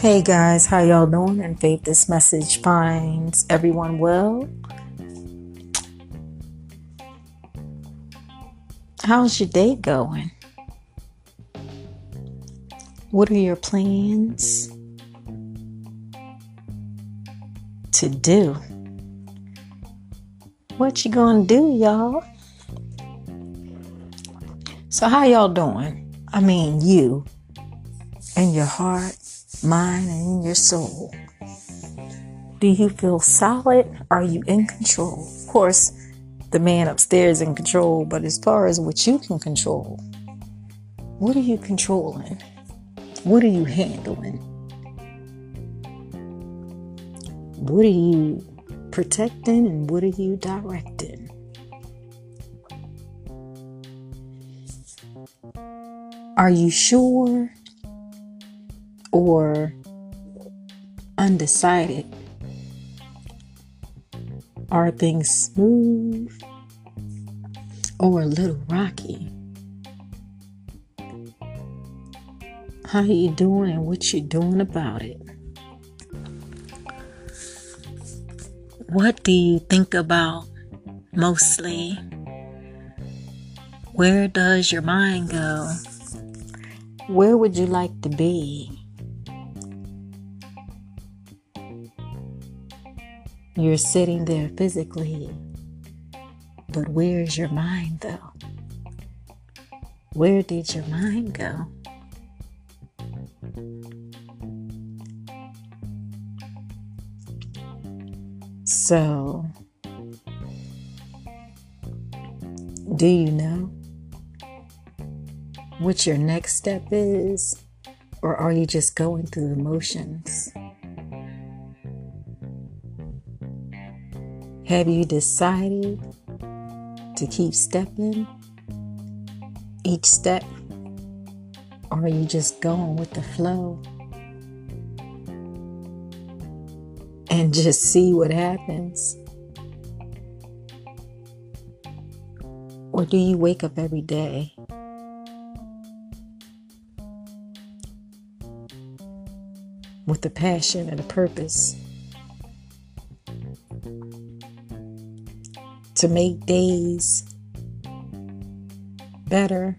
Hey guys, how y'all doing? And faith this message finds everyone well. How's your day going? What are your plans to do? What you gonna do, y'all? So how y'all doing? I mean you and your heart mind, and your soul. Do you feel solid? Are you in control? Of course, the man upstairs in control, but as far as what you can control, what are you controlling? What are you handling? What are you protecting and what are you directing? Are you sure or undecided? Are things smooth or a little rocky? How are you doing and what you doing about it? What do you think about mostly? Where does your mind go? Where would you like to be? You're sitting there physically, but where's your mind though? Where did your mind go? So, do you know what your next step is? Or are you just going through the motions? Have you decided to keep stepping each step? Or are you just going with the flow? And just see what happens? Or do you wake up every day with a passion and a purpose? to make days better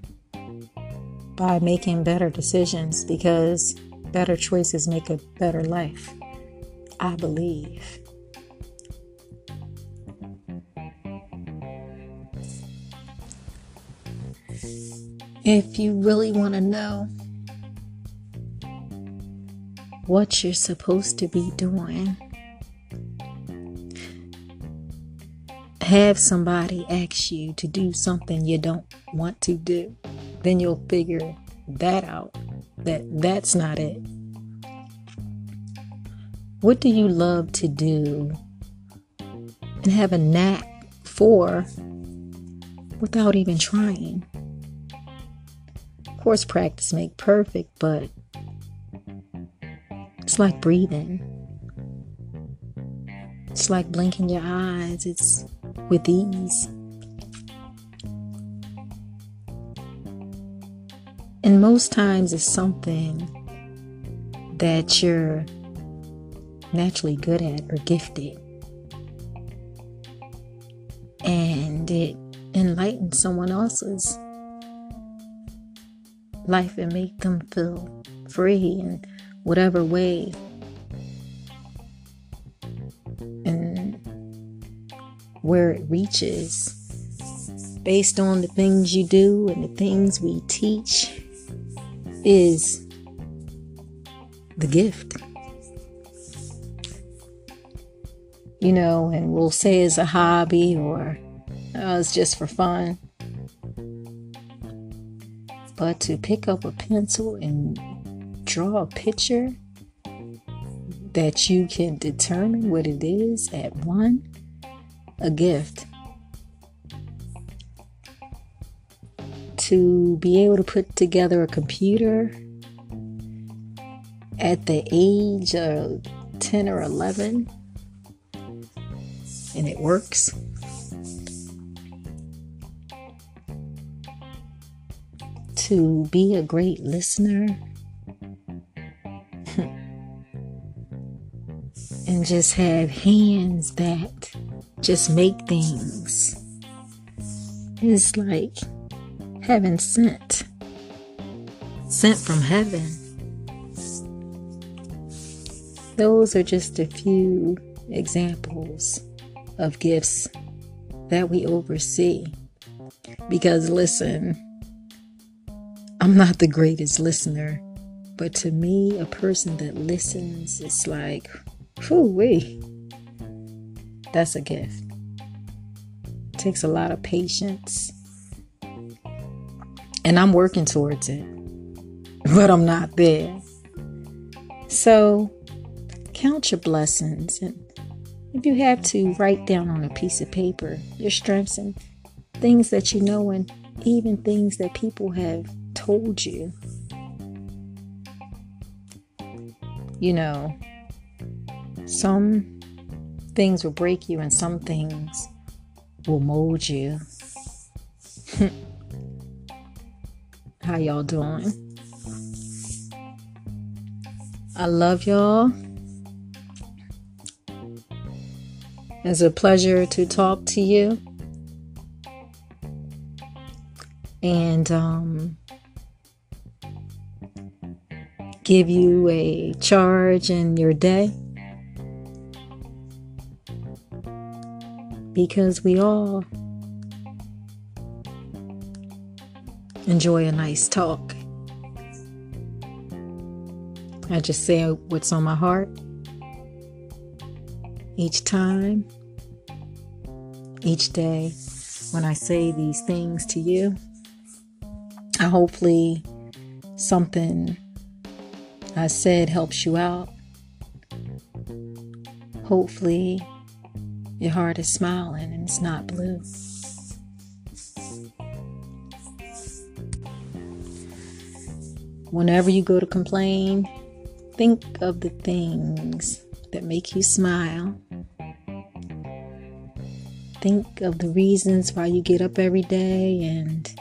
by making better decisions because better choices make a better life. I believe. If you really want to know what you're supposed to be doing, have somebody ask you to do something you don't want to do, then you'll figure that out. That that's not it. What do you love to do and have a knack for without even trying? Of course, practice make perfect, but it's like breathing. It's like blinking your eyes. It's with ease. And most times it's something that you're naturally good at or gifted. And it enlightens someone else's life and make them feel free in whatever way And where it reaches based on the things you do and the things we teach is the gift. You know, and we'll say it's a hobby or oh, it's just for fun. But to pick up a pencil and draw a picture that you can determine what it is at one a gift to be able to put together a computer at the age of 10 or 11 and it works. to be a great listener and just have hands that just make things. It's like heaven sent, sent from heaven. Those are just a few examples of gifts that we oversee. Because listen, I'm not the greatest listener, but to me, a person that listens is like, whoo wee. That's a gift. It takes a lot of patience. And I'm working towards it, but I'm not there. So count your blessings and if you have to write down on a piece of paper your strengths and things that you know and even things that people have told you. You know, some things will break you and some things will mold you. How y'all doing? I love y'all. It's a pleasure to talk to you. And um, give you a charge in your day. Because we all enjoy a nice talk. I just say what's on my heart each time, each day, when I say these things to you. I hopefully something I said helps you out. Hopefully your heart is smiling and it's not blue. Whenever you go to complain, think of the things that make you smile. Think of the reasons why you get up every day and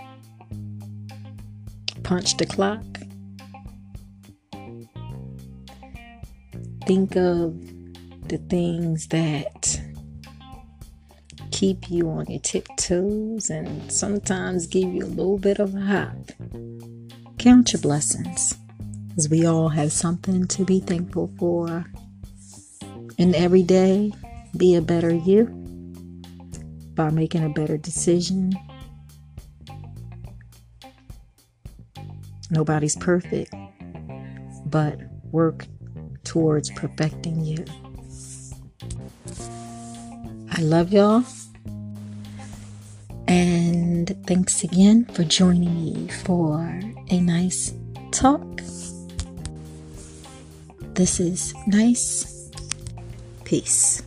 punch the clock. Think of the things that keep you on your tiptoes and sometimes give you a little bit of a hop. Count your blessings, as we all have something to be thankful for. And every day, be a better you by making a better decision. Nobody's perfect, but work towards perfecting you. I love y'all. And thanks again for joining me for a nice talk. This is nice Peace.